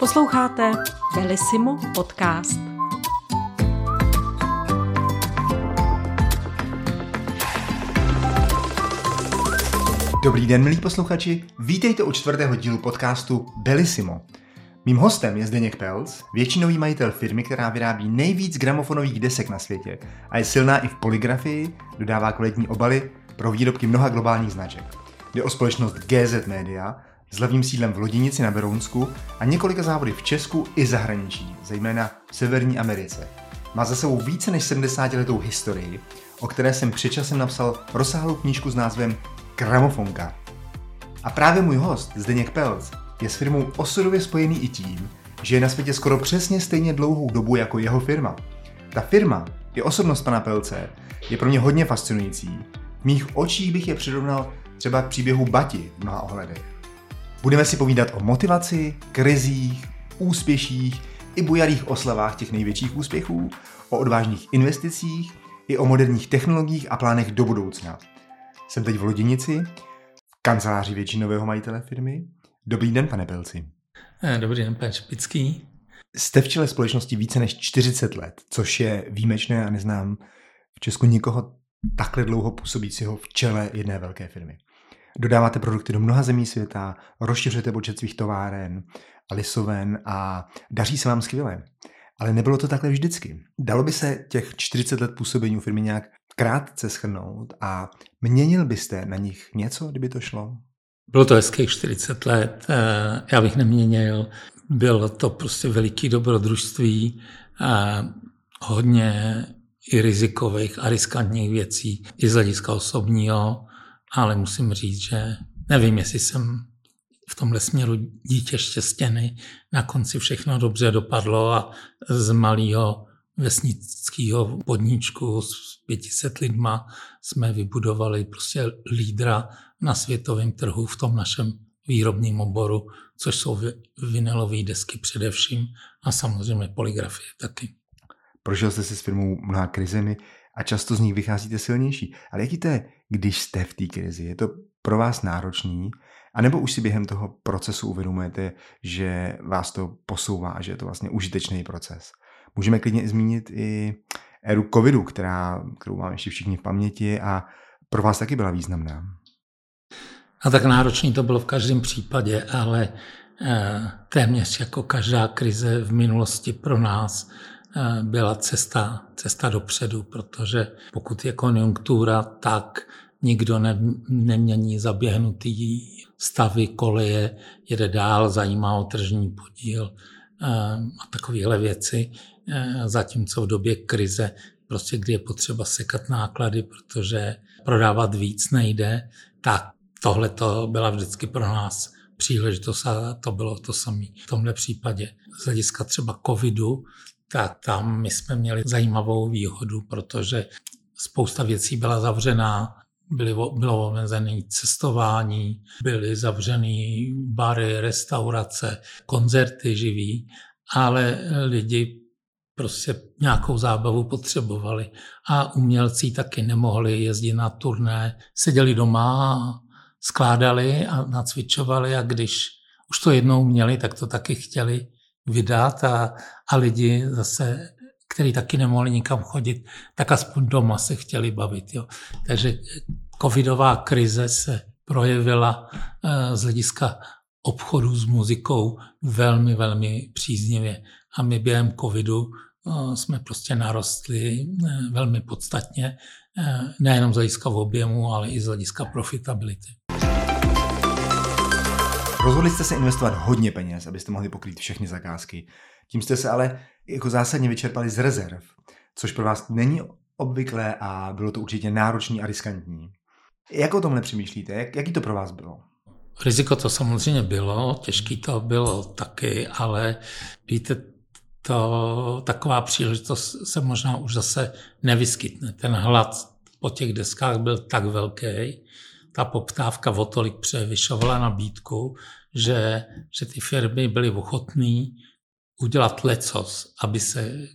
Posloucháte Belissimo podcast. Dobrý den, milí posluchači, vítejte u čtvrtého dílu podcastu Belissimo. Mým hostem je Zdeněk Pelc, většinový majitel firmy, která vyrábí nejvíc gramofonových desek na světě a je silná i v poligrafii, dodává kvalitní obaly pro výrobky mnoha globálních značek. Jde o společnost GZ Media s hlavním sídlem v Lodinici na Berounsku a několika závody v Česku i zahraničí, zejména v Severní Americe. Má za sebou více než 70 letou historii, o které jsem před časem napsal rozsáhlou knížku s názvem Gramofonka. A právě můj host, Zdeněk Pelc, je s firmou osudově spojený i tím, že je na světě skoro přesně stejně dlouhou dobu jako jeho firma. Ta firma i osobnost pana Pelce je pro mě hodně fascinující. V mých očích bych je přirovnal třeba k příběhu Bati v mnoha ohledech. Budeme si povídat o motivaci, krizích, úspěších i bujarých oslavách těch největších úspěchů, o odvážných investicích i o moderních technologiích a plánech do budoucna. Jsem teď v Lodinici, v kanceláři většinového majitele firmy. Dobrý den, pane Pelci. Eh, dobrý den, pane Špický. Jste v čele společnosti více než 40 let, což je výjimečné a neznám v Česku nikoho takhle dlouho působícího v čele jedné velké firmy. Dodáváte produkty do mnoha zemí světa, rozšiřujete počet svých továren a lisoven a daří se vám skvěle. Ale nebylo to takhle vždycky. Dalo by se těch 40 let působení u firmy nějak krátce schrnout a měnil byste na nich něco, kdyby to šlo? Bylo to hezkých 40 let, eh, já bych neměnil. Bylo to prostě veliký dobrodružství, hodně i rizikových a riskantních věcí, i z hlediska osobního, ale musím říct, že nevím, jestli jsem v tomhle směru dítě štěstěný. Na konci všechno dobře dopadlo a z malého vesnického podničku s 500 lidma jsme vybudovali prostě lídra na světovém trhu v tom našem výrobním oboru, což jsou vinylové desky především a samozřejmě poligrafie taky. Prožil jste si s firmou mnoha krizemi a často z nich vycházíte silnější. Ale jaký to je, když jste v té krizi? Je to pro vás náročný? A nebo už si během toho procesu uvědomujete, že vás to posouvá že je to vlastně užitečný proces? Můžeme klidně zmínit i éru covidu, která, kterou máme ještě všichni v paměti a pro vás taky byla významná. A tak náročný to bylo v každém případě, ale eh, téměř jako každá krize v minulosti pro nás byla cesta, cesta dopředu, protože pokud je konjunktura, tak nikdo ne, nemění zaběhnutý stavy, koleje, jede dál, zajímá o tržní podíl a takovéhle věci. Zatímco v době krize, prostě kdy je potřeba sekat náklady, protože prodávat víc nejde, tak tohle to byla vždycky pro nás příležitost a to bylo to samé v tomhle případě. Z hlediska třeba covidu, tak tam my jsme měli zajímavou výhodu, protože spousta věcí byla zavřená, byly, bylo omezené cestování, byly zavřený bary, restaurace, koncerty živý, ale lidi prostě nějakou zábavu potřebovali. A umělci taky nemohli jezdit na turné, seděli doma a skládali a nacvičovali a když už to jednou měli, tak to taky chtěli vydat a, a lidi zase, kteří taky nemohli nikam chodit, tak aspoň doma se chtěli bavit. Jo. Takže covidová krize se projevila eh, z hlediska obchodu s muzikou velmi, velmi příznivě. A my během covidu eh, jsme prostě narostli eh, velmi podstatně, nejenom z hlediska objemu, ale i z hlediska profitability. Rozhodli jste se investovat hodně peněz, abyste mohli pokrýt všechny zakázky. Tím jste se ale jako zásadně vyčerpali z rezerv, což pro vás není obvyklé a bylo to určitě náročný a riskantní. Jak o tomhle přemýšlíte? Jak, jaký to pro vás bylo? Riziko to samozřejmě bylo, těžký to bylo taky, ale víte, to, taková příležitost se možná už zase nevyskytne. Ten hlad po těch deskách byl tak velký, ta poptávka o tolik převyšovala nabídku, že, že ty firmy byly ochotné udělat lecos, aby se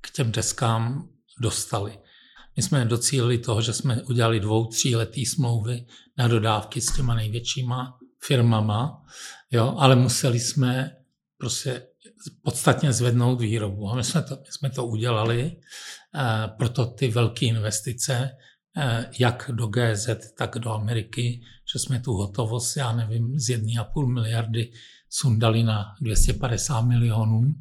k těm deskám dostali. My jsme docílili toho, že jsme udělali dvou, tříletý smlouvy na dodávky s těma největšíma firmama, jo, ale museli jsme prostě podstatně zvednout výrobu. A my jsme to, my jsme to udělali, proto ty velké investice, jak do GZ, tak do Ameriky, že jsme tu hotovost, já nevím, z 1,5 miliardy sundali na 250 milionů.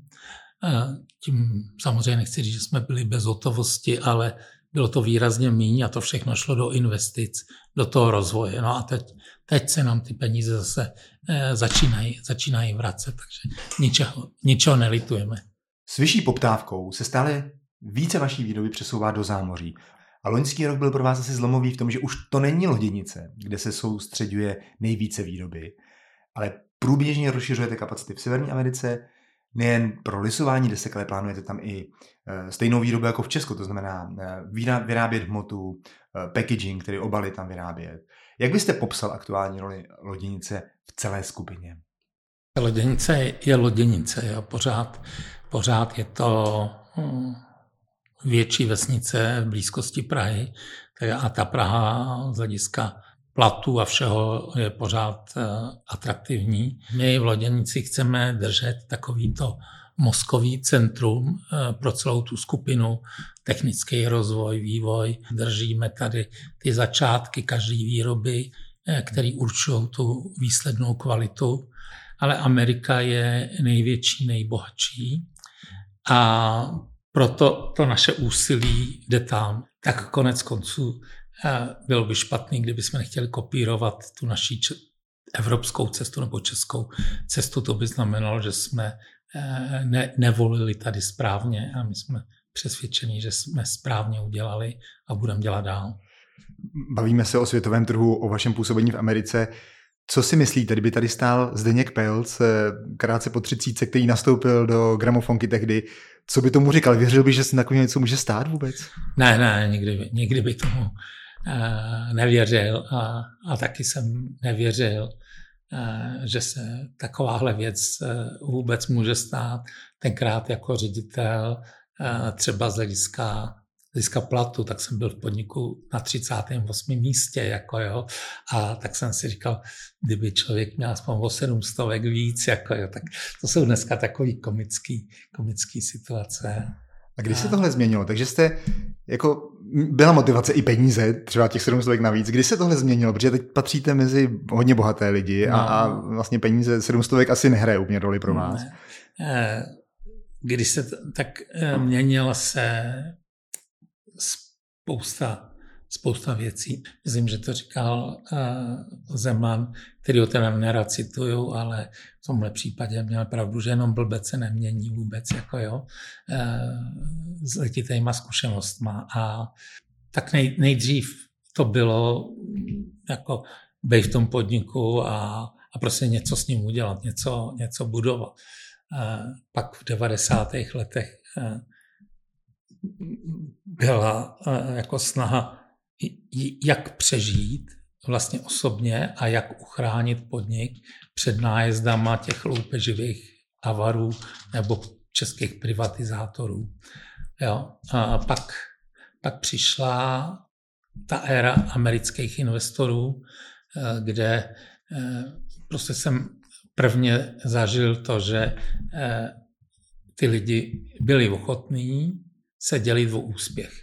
Tím samozřejmě nechci říct, že jsme byli bez hotovosti, ale bylo to výrazně méně a to všechno šlo do investic, do toho rozvoje. No a teď, teď se nám ty peníze zase eh, začínají, začínají vracet, takže ničeho, ničeho nelitujeme. S vyšší poptávkou se stále více vaší výroby přesouvá do zámoří. A loňský rok byl pro vás asi zlomový v tom, že už to není loděnice, kde se soustředuje nejvíce výroby, ale průběžně rozšiřujete kapacity v Severní Americe, nejen pro lisování desek, ale plánujete tam i eh, stejnou výrobu jako v Česku, to znamená eh, vyrábět hmotu, eh, packaging, tedy obaly tam vyrábět. Jak byste popsal aktuální roli loděnice v celé skupině? Loděnice je loděnice, jo. Pořád, pořád je to hm, větší vesnice v blízkosti Prahy a ta Praha z hlediska platu a všeho je pořád eh, atraktivní. My v Loděnici chceme držet takovýto mozkový centrum eh, pro celou tu skupinu, technický rozvoj, vývoj. Držíme tady ty začátky každé výroby, eh, které určují tu výslednou kvalitu. Ale Amerika je největší, nejbohatší a proto to naše úsilí jde tam. Tak konec konců bylo by špatný, kdyby jsme nechtěli kopírovat tu naší evropskou cestu nebo českou cestu. To by znamenalo, že jsme eh, ne, nevolili tady správně a my jsme přesvědčení, že jsme správně udělali a budeme dělat dál. Bavíme se o světovém trhu, o vašem působení v Americe. Co si myslíte, kdyby tady stál Zdeněk Pelc, eh, krátce po třicíce, který nastoupil do gramofonky tehdy, co by tomu říkal? Věřil by, že se nakonec něco může stát vůbec? Ne, ne, nikdy by, nikdy by tomu Eh, nevěřil a, a taky jsem nevěřil, eh, že se takováhle věc eh, vůbec může stát. Tenkrát jako ředitel třeba z hlediska hlediska platu, tak jsem byl v podniku na 38. místě, jako jo, a tak jsem si říkal, kdyby člověk měl aspoň o 700 víc, jako jo, tak to jsou dneska takový komický, komický situace. A když se tohle změnilo? Takže jste, jako byla motivace i peníze, třeba těch 7 stovek navíc. Kdy se tohle změnilo? Protože teď patříte mezi hodně bohaté lidi no. a, a vlastně peníze 7 stovek asi nehraje úplně roli pro vás. Ne. Eh, když se tak eh, měnila se spousta spousta věcí. Myslím, že to říkal uh, Zeman, který ho teda nerad cituju, ale v tomhle případě měl pravdu, že jenom blbec se nemění vůbec, jako jo, uh, s letitejma zkušenostma. A tak nej, nejdřív to bylo jako bej v tom podniku a, a prostě něco s ním udělat, něco, něco budovat. Uh, pak v 90. letech uh, byla uh, jako snaha jak přežít vlastně osobně a jak uchránit podnik před nájezdama těch loupeživých avarů nebo českých privatizátorů. Jo? A pak, pak přišla ta éra amerických investorů, eh, kde eh, prostě jsem prvně zažil to, že eh, ty lidi byli ochotní se dělit o úspěch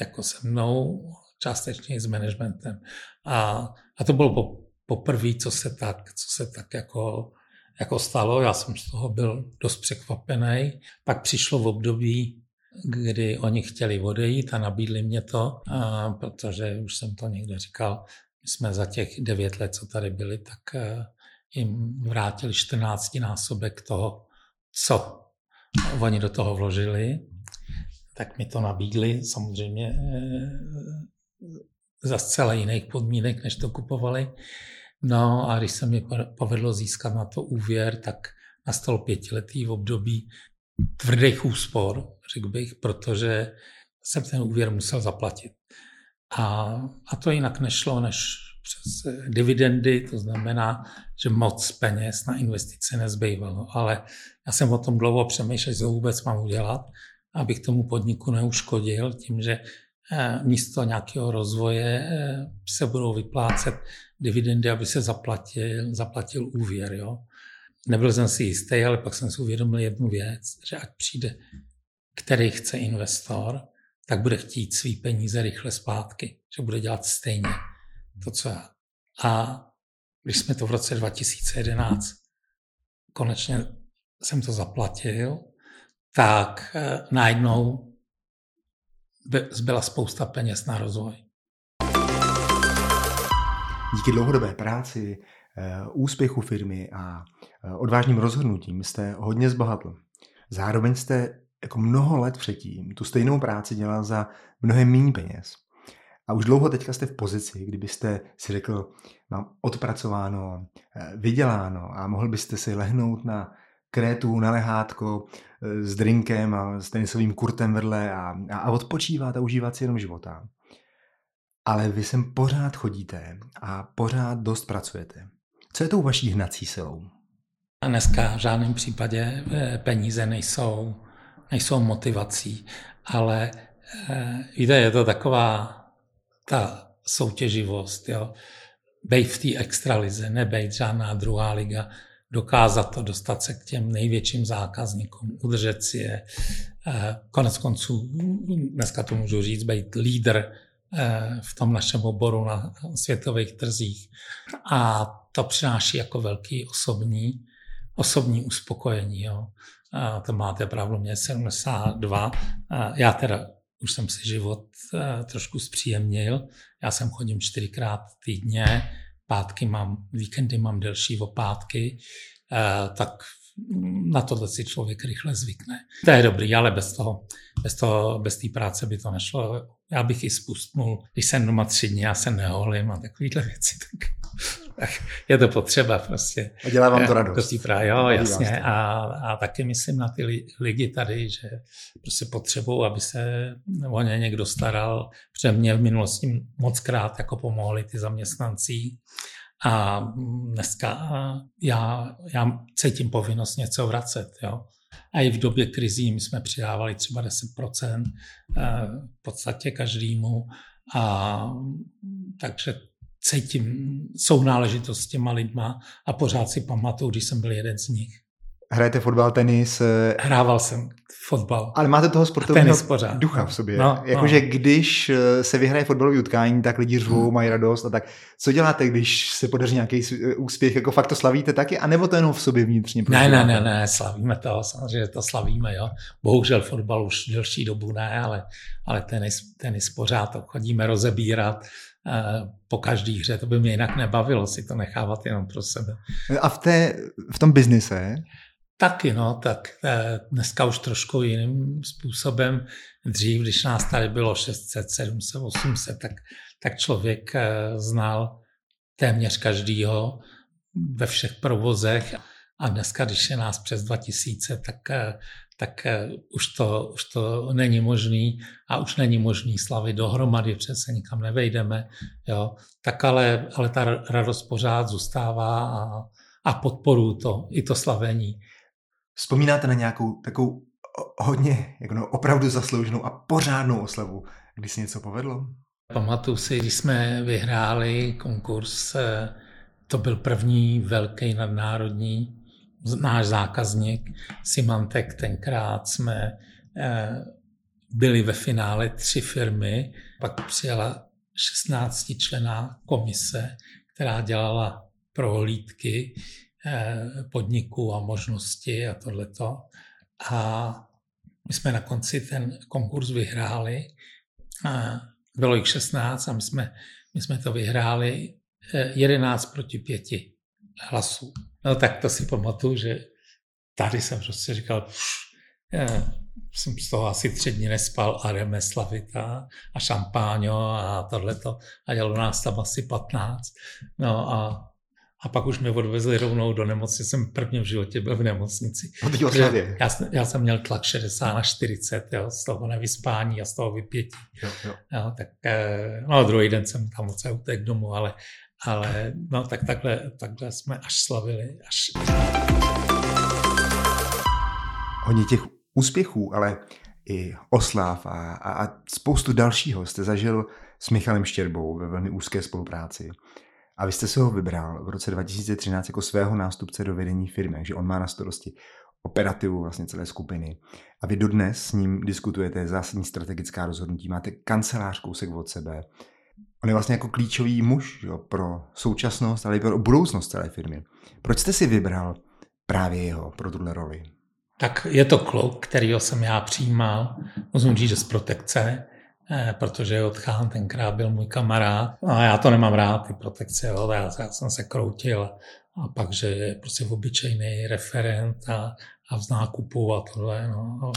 jako se mnou, částečně i s managementem. A, a to bylo po, poprvé, co se tak, co se tak jako, jako stalo. Já jsem z toho byl dost překvapený. Pak přišlo v období, kdy oni chtěli odejít a nabídli mě to, a, protože už jsem to někde říkal, my jsme za těch devět let, co tady byli, tak a, jim vrátili 14 násobek toho, co oni do toho vložili tak mi to nabídli samozřejmě eh, za zcela jiných podmínek, než to kupovali. No a když se mi povedlo získat na to úvěr, tak nastal pětiletý v období tvrdých úspor, řekl bych, protože jsem ten úvěr musel zaplatit. A, a to jinak nešlo než přes dividendy, to znamená, že moc peněz na investice nezbývalo. Ale já jsem o tom dlouho přemýšlel, co vůbec mám udělat abych tomu podniku neuškodil tím, že eh, místo nějakého rozvoje eh, se budou vyplácet dividendy, aby se zaplatil, zaplatil úvěr. Jo. nebyl jsem si jistý, ale pak jsem si uvědomil jednu věc, že ať přijde, který chce investor, tak bude chtít svý peníze rychle zpátky, že bude dělat stejně to, co já. A když jsme to v roce 2011 konečně jsem to zaplatil, tak eh, najednou zbyla spousta peněz na rozvoj. Díky dlouhodobé práci, eh, úspěchu firmy a eh, odvážným rozhodnutím jste hodně zbohatl. Zároveň jste jako mnoho let předtím tu stejnou práci dělal za mnohem méně peněz. A už dlouho teďka jste v pozici, kdybyste si řekl, mám odpracováno, vyděláno a mohl byste si lehnout na krétu na lehátko eh, s drinkem a s tenisovým kurtem vedle a, a odpočívat a užívat si jenom života. Ale vy sem pořád chodíte a pořád dost pracujete. Co je tou vaší hnací silou? A dneska v žádném případě eh, peníze nejsou, nejsou motivací, ale eh, víte, je to taková ta soutěživost, jo. Bejt v té extralize, nebejt žádná druhá liga, dokázat to, dostat se k těm největším zákazníkům, udržet si je. Eh, konec konců, dneska to můžu říct, být lídr eh, v tom našem oboru na světových trzích. A to přináší jako velký osobní, osobní uspokojení. Jo. To máte pravdu, mě 72. A já teda už jsem si život eh, trošku zpříjemnil. Já jsem chodím čtyřikrát týdně, pátky mám, víkendy mám delší opátky, eh, tak na tohle si člověk rychle zvykne. To je dobrý, ale bez toho, bez toho, bez té práce by to nešlo. Já bych ji spustnul, když jsem doma tři dny, já se neholím a takovýhle věci, tak, tak je to potřeba prostě. A dělá vám to eh, radost. To právě, jo, jasně. A, a taky myslím na ty lidi tady, že prostě potřebují, aby se o ně někdo staral. Protože mě v minulosti moc krát jako pomohli ty zaměstnanci a dneska já, já cítím povinnost něco vracet. Jo. A i v době krizí my jsme přidávali třeba 10% eh, v podstatě každému. A takže cítím sounáležitost s těma lidma a pořád si pamatuju, když jsem byl jeden z nich. Hrajete fotbal, tenis? Eh, Hrával jsem fotbal. Ale máte toho sportovního ducha v sobě. No, Jakože no. když eh, se vyhraje fotbalový utkání, tak lidi řvou, hmm. mají radost a tak. Co děláte, když se podaří nějaký eh, úspěch? Jako fakt to slavíte taky? A nebo to jenom v sobě vnitřně? Ne, ne, ne, ne, slavíme to, samozřejmě to slavíme, jo. Bohužel fotbal už delší dobu ne, ale, ale tenis, tenis pořád chodíme rozebírat po každý hře, to by mě jinak nebavilo si to nechávat jenom pro sebe. A v, té, v tom biznise Taky, no, tak eh, dneska už trošku jiným způsobem. Dřív, když nás tady bylo 600, 700, 800, tak, tak člověk eh, znal téměř každýho ve všech provozech. A dneska, když je nás přes 2000, tak, eh, tak už, to, už to není možný a už není možný slavit dohromady, přece nikam nevejdeme. Jo. Tak ale, ale ta radost pořád zůstává a, a podporu to, i to slavení. Vzpomínáte na nějakou takovou hodně, jako no, opravdu zaslouženou a pořádnou oslavu, kdy se něco povedlo? Pamatuju si, když jsme vyhráli konkurs, eh, to byl první velký nadnárodní náš zákazník Symantec. Tenkrát jsme eh, byli ve finále tři firmy, pak přijela 16 člená komise, která dělala prohlídky Eh, podniků a možnosti a tohleto. A my jsme na konci ten konkurs vyhráli. A bylo jich 16 a my jsme, my jsme to vyhráli 11 eh, proti 5 hlasů. No tak to si pamatuju, že tady jsem prostě říkal, pš, eh, jsem z toho asi tři dny nespal a jdeme slavit a, a šampáňo a tohleto. A dělalo nás tam asi 15. No a a pak už mě odvezli rovnou do nemocnice. Jsem prvně v životě byl v nemocnici. Já, já jsem měl tlak 60 na 40, jo, z toho nevyspání a z toho vypětí. Jo, jo. Jo, tak, eh, no druhý den jsem tam moc utek domů, ale, ale no, tak takhle, takhle jsme až slavili. Až... Hodně těch úspěchů, ale i oslav a, a, a spoustu dalšího jste zažil s Michalem Štěrbou ve velmi úzké spolupráci. A vy jste se ho vybral v roce 2013 jako svého nástupce do vedení firmy, takže on má na starosti operativu vlastně celé skupiny. A vy dodnes s ním diskutujete zásadní strategická rozhodnutí, máte kancelář kousek od sebe. On je vlastně jako klíčový muž jo, pro současnost, ale i pro budoucnost celé firmy. Proč jste si vybral právě jeho pro tuhle roli? Tak je to kluk, kterýho jsem já přijímal, musím říct, že z protekce, eh, protože Jotchán tenkrát byl můj kamarád. No a já to nemám rád, ty protekce, jo, já, já jsem se kroutil a pak, že je prostě obyčejný referent a, a v nákupu a tohle. No.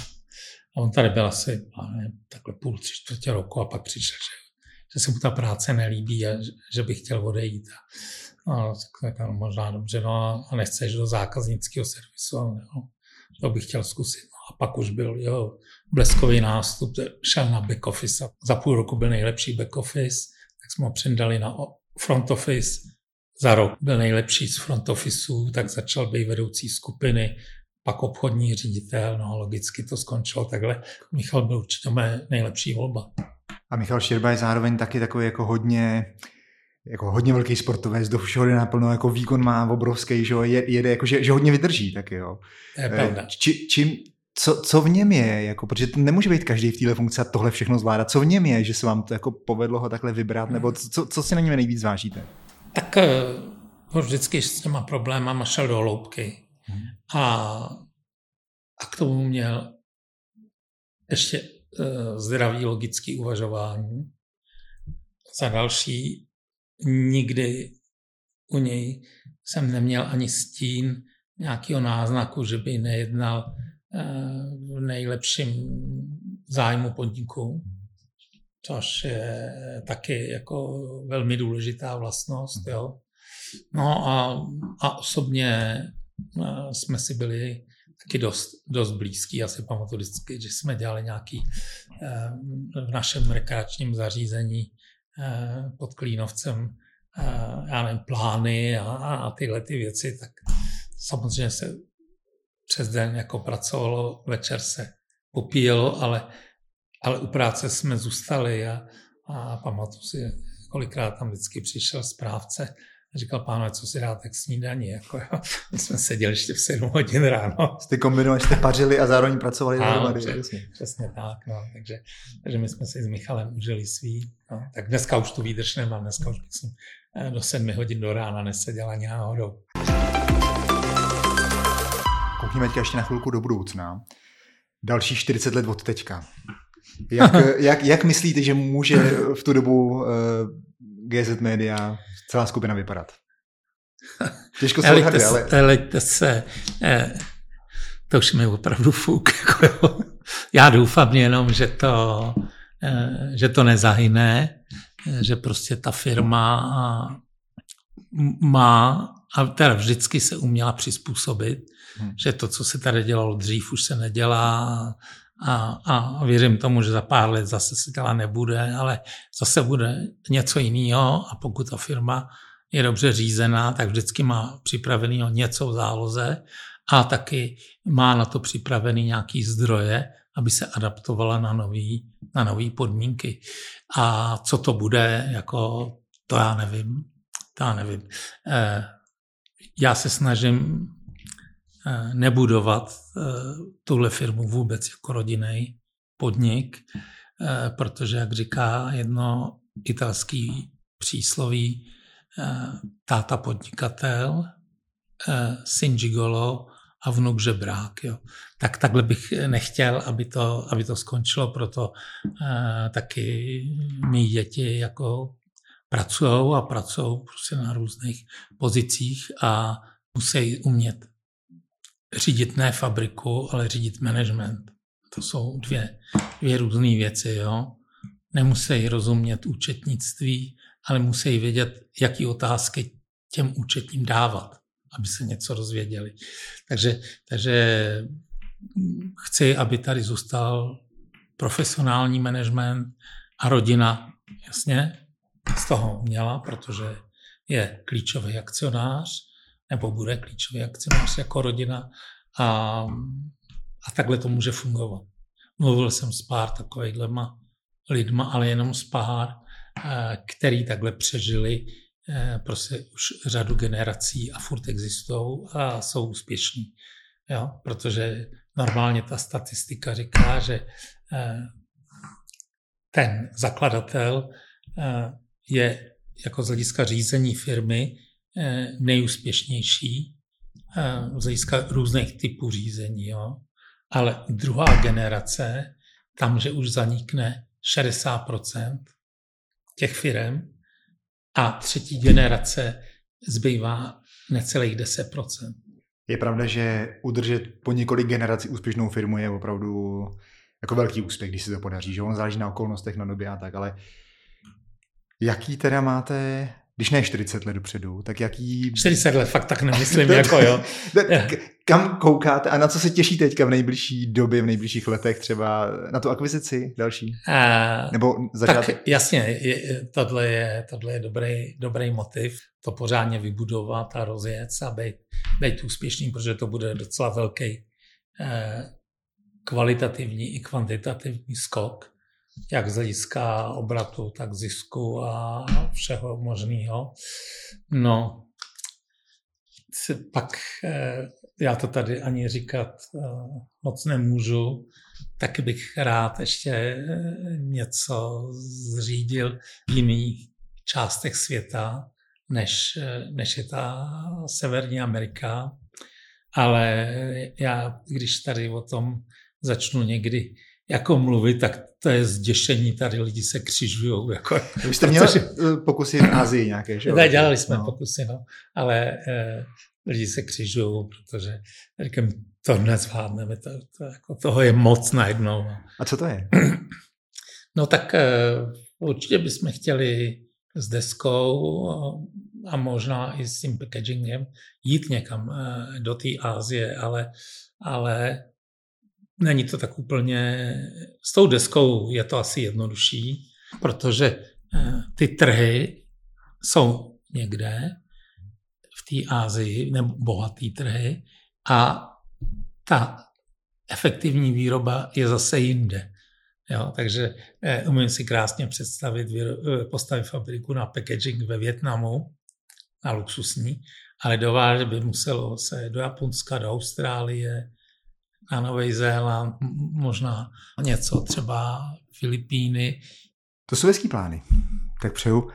A on tady byl asi ne, takhle půl, tři čtvrtě roku a pak přišel, že, že se mu ta práce nelíbí a že, by chtěl odejít. A, a tak no, možná dobře, no a nechceš do zákaznického servisu, no, to bych chtěl zkusit. No, a pak už byl jeho bleskový nástup, šel na back office a za půl roku byl nejlepší back office, tak jsme ho přendali na front office. Za rok byl nejlepší z front officeu, tak začal být vedoucí skupiny, pak obchodní ředitel, no logicky to skončilo takhle. Michal byl určitě mé nejlepší volba. A Michal Širba je zároveň taky takový jako hodně jako hodně velký sportovec, do všeho jde naplno, jako výkon má obrovský, že je, jede, jako, že, že hodně vydrží, tak jo. Je pravda. Eh, či, čím, co, co v něm je, jako, protože to nemůže být každý v téhle funkci a tohle všechno zvládat. Co v něm je, že se vám to jako povedlo ho takhle vybrat, nebo co, co si na něm nejvíc vážíte? Tak uh, vždycky s těma problémama šel do hloubky. Hmm. A, a k tomu měl ještě zdravý logický uvažování. Za další nikdy u něj jsem neměl ani stín nějakého náznaku, že by nejednal eh, v nejlepším zájmu podniku, což je taky jako velmi důležitá vlastnost. Jo. No a, a osobně eh, jsme si byli taky dost, dost blízký. Já si pamatuju vždycky, že jsme dělali nějaký eh, v našem rekreačním zařízení Eh, pod Klínovcem eh, já nevím, plány a, a tyhle ty věci, tak samozřejmě se přes den jako pracovalo, večer se popíjelo, ale, ale u práce jsme zůstali a, a pamatuju si, kolikrát tam vždycky přišel správce a říkal, pánové, co si dáte k snídaní? Jako, jo. My jsme seděli ještě v 7 hodin ráno. Jste kombinovali, jste pařili a zároveň pracovali ano, přesně, přesně tak. No. Takže, takže my jsme si s Michalem užili svý. No. Tak dneska už tu výdrž nemám, dneska už jsem eh, do 7 hodin do rána neseděl ani náhodou. Koukněme ještě na chvilku do budoucna. Další 40 let od teďka. Jak, jak, jak myslíte, že může v tu dobu uh, eh, GZ Media celá skupina vypadat? Těžko se odhaduje, ale... Elejte se, eh, to už mi opravdu fuk. Jako Já doufám jenom, že to, eh, že to nezahyne, eh, že prostě ta firma má, a teda vždycky se uměla přizpůsobit, hmm. že to, co se tady dělalo dřív, už se nedělá a, a věřím tomu, že za pár let zase se dělá nebude, ale zase bude něco jiného a pokud ta firma je dobře řízená, tak vždycky má připravený něco v záloze a taky má na to připravený nějaký zdroje, aby se adaptovala na nový, na nový podmínky. A co to bude, jako to já nevím. To já nevím. Eh, já se snažím nebudovat eh, tuhle firmu vůbec jako rodinný podnik, protože, jak říká jedno italský přísloví, táta podnikatel, syn gigolo a vnuk žebrák. Jo. Tak takhle bych nechtěl, aby to, aby to skončilo, proto taky mý děti jako pracují a pracují prostě na různých pozicích a musí umět řídit ne fabriku, ale řídit management. To jsou dvě, dvě různé věci. Jo. Nemusí rozumět účetnictví, ale musí vědět, jaký otázky těm účetním dávat aby se něco rozvěděli. Takže, takže chci, aby tady zůstal profesionální management a rodina, jasně, z toho měla, protože je klíčový akcionář, nebo bude klíčový akcionář jako rodina a, a takhle to může fungovat. Mluvil jsem s pár takovýhlema lidma, ale jenom s pár, eh, který takhle přežili eh, prostě už řadu generací a furt existují a jsou úspěšní. Jo? Protože normálně ta statistika říká, že eh, ten zakladatel je jako z hlediska řízení firmy nejúspěšnější z hlediska různých typů řízení. Jo? Ale druhá generace, tam, že už zanikne 60% těch firm a třetí generace zbývá necelých 10%. Je pravda, že udržet po několik generací úspěšnou firmu je opravdu jako velký úspěch, když se to podaří, že on záleží na okolnostech, na době a tak, ale jaký teda máte když ne 40 let dopředu, tak jaký... 40 let, fakt tak nemyslím, jako jo. Kam koukáte a na co se těší teďka v nejbližší době, v nejbližších letech třeba na tu akvizici další? A, Nebo začátek? Tak jasně, je, tohle je, tohle je dobrý, dobrý motiv, to pořádně vybudovat a rozjet a být, být úspěšný, protože to bude docela velký eh, kvalitativní i kvantitativní skok jak z hlediska obratu, tak zisku a všeho možného. No, pak eh, já to tady ani říkat eh, moc nemůžu, taky bych rád ještě eh, něco zřídil v jiných částech světa, než, než je ta Severní Amerika. Ale já, když tady o tom začnu někdy jako mluvit, tak to je zděšení, tady lidi se křižují. Jako, Vy jste měli protože... pokusy v Ázii nějaké, že? Ne, dělali jsme no. pokusy, no, ale eh, lidi se křižují, protože říkám, to nezvládneme, to, to, jako, toho je moc najednou. No. A co to je? No tak eh, určitě bychom chtěli s deskou a možná i s tím packagingem jít někam eh, do té Ázie, ale, ale Není to tak úplně, s tou deskou je to asi jednodušší, protože eh, ty trhy jsou někde v té Ázii, nebo bohatý trhy, a ta efektivní výroba je zase jinde. Jo, takže eh, umím si krásně představit, eh, postavit fabriku na packaging ve Větnamu, na luxusní, ale dovážet by muselo se do Japonska, do Austrálie, na Nový Zéland, možná něco třeba Filipíny. To jsou hezký plány. Tak přeju,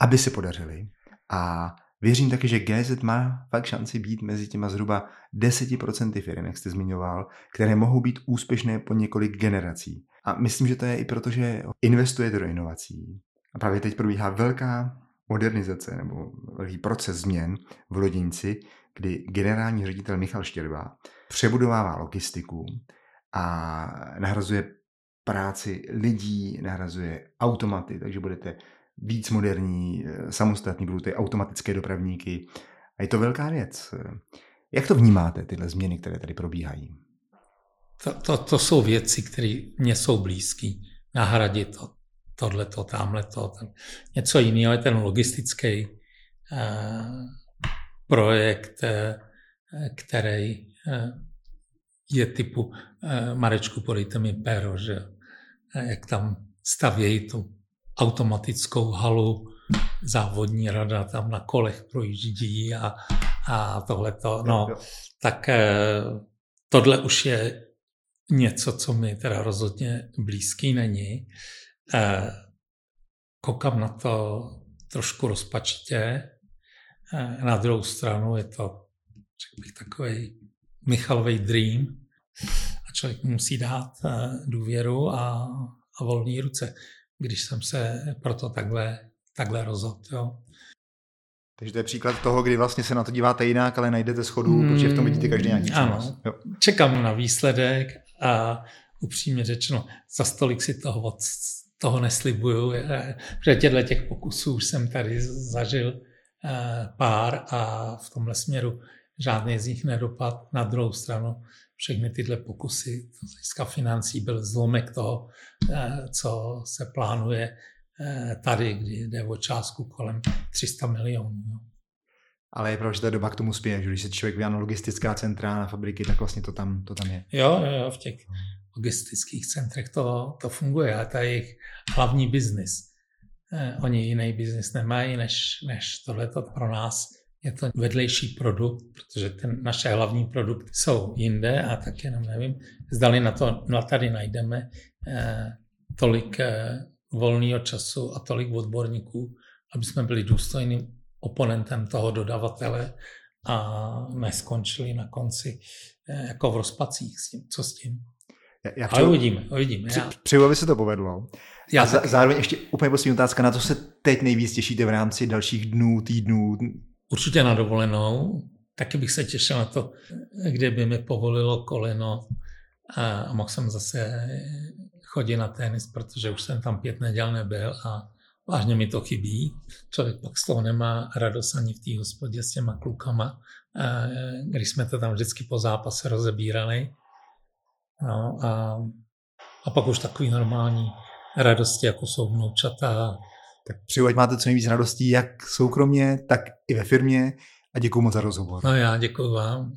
aby se podařili. A věřím taky, že GZ má fakt šanci být mezi těma zhruba 10% firm, jak jste zmiňoval, které mohou být úspěšné po několik generací. A myslím, že to je i proto, že investujete do inovací. A právě teď probíhá velká modernizace nebo velký proces změn v Lodinci, kdy generální ředitel Michal Štěrba přebudovává logistiku a nahrazuje práci lidí, nahrazuje automaty, takže budete víc moderní, eh, samostatní, budou ty automatické dopravníky. A je to velká věc. Jak to vnímáte, tyhle změny, které tady probíhají? To, to, to jsou věci, které mě jsou blízké. Nahradit to, tohleto, tamhleto, ten, něco jiného je ten logistický eh, projekt, eh, který eh, je typu eh, Marečku, podejte mi péro, že jak tam stavějí tu automatickou halu, závodní rada tam na kolech projíždí a, a tohleto. No, tak tohle už je něco, co mi teda rozhodně blízký není. Koukám na to trošku rozpačitě, na druhou stranu je to, řekl bych, takový Michalový dream a člověk musí dát eh, důvěru a, a volné ruce, když jsem se proto takhle, takhle rozhodl. Jo. Takže to je příklad toho, kdy vlastně se na to díváte jinak, ale najdete schodu, hmm, protože v tom vidíte každý nějaký Ano, jo. čekám na výsledek a upřímně řečeno, za stolik si toho od toho neslibuju, protože těchto těch pokusů už jsem tady zažil Eh, pár a v tomhle směru žádný z nich nedopad. Na druhou stranu všechny tyhle pokusy z hlediska financí byl zlomek toho, eh, co se plánuje eh, tady, kdy jde o částku kolem 300 milionů. Ale je pravda, že ta doba k tomu spěje, že když se člověk vyjádá logistická centra, na fabriky, tak vlastně to tam, to tam je. Jo, jo, v těch logistických centrech to, to funguje a to je jejich hlavní biznis. Eh, oni jiný biznis nemají než, než tohleto pro nás. Je to vedlejší produkt, protože ten, naše hlavní produkty jsou jinde a tak jenom nevím, zdali na to no tady najdeme eh, tolik eh, volného času a tolik odborníků, aby jsme byli důstojným oponentem toho dodavatele a neskončili na konci eh, jako v rozpacích s tím, co s tím. Já, já Ale uvidíme, uvidíme. Při, Já, přeju, aby se to povedlo. já a za, zároveň ještě úplně poslední otázka, na to se teď nejvíc těšíte v rámci dalších dnů, týdnů. určitě na dovolenou. Taky bych se těšil na to, kdyby mi povolilo koleno a mohl jsem zase chodit na tenis, protože už jsem tam pět neděl nebyl a vážně mi to chybí. Člověk pak z toho nemá radost ani v té hospodě s těma klukama, a když jsme to tam vždycky po zápase rozebírali. No a, a pak už takový normální radosti, jako jsou vnoučata. Tak přeju, ať máte co nejvíc radostí, jak soukromně, tak i ve firmě a děkuji moc za rozhovor. No já děkuji vám.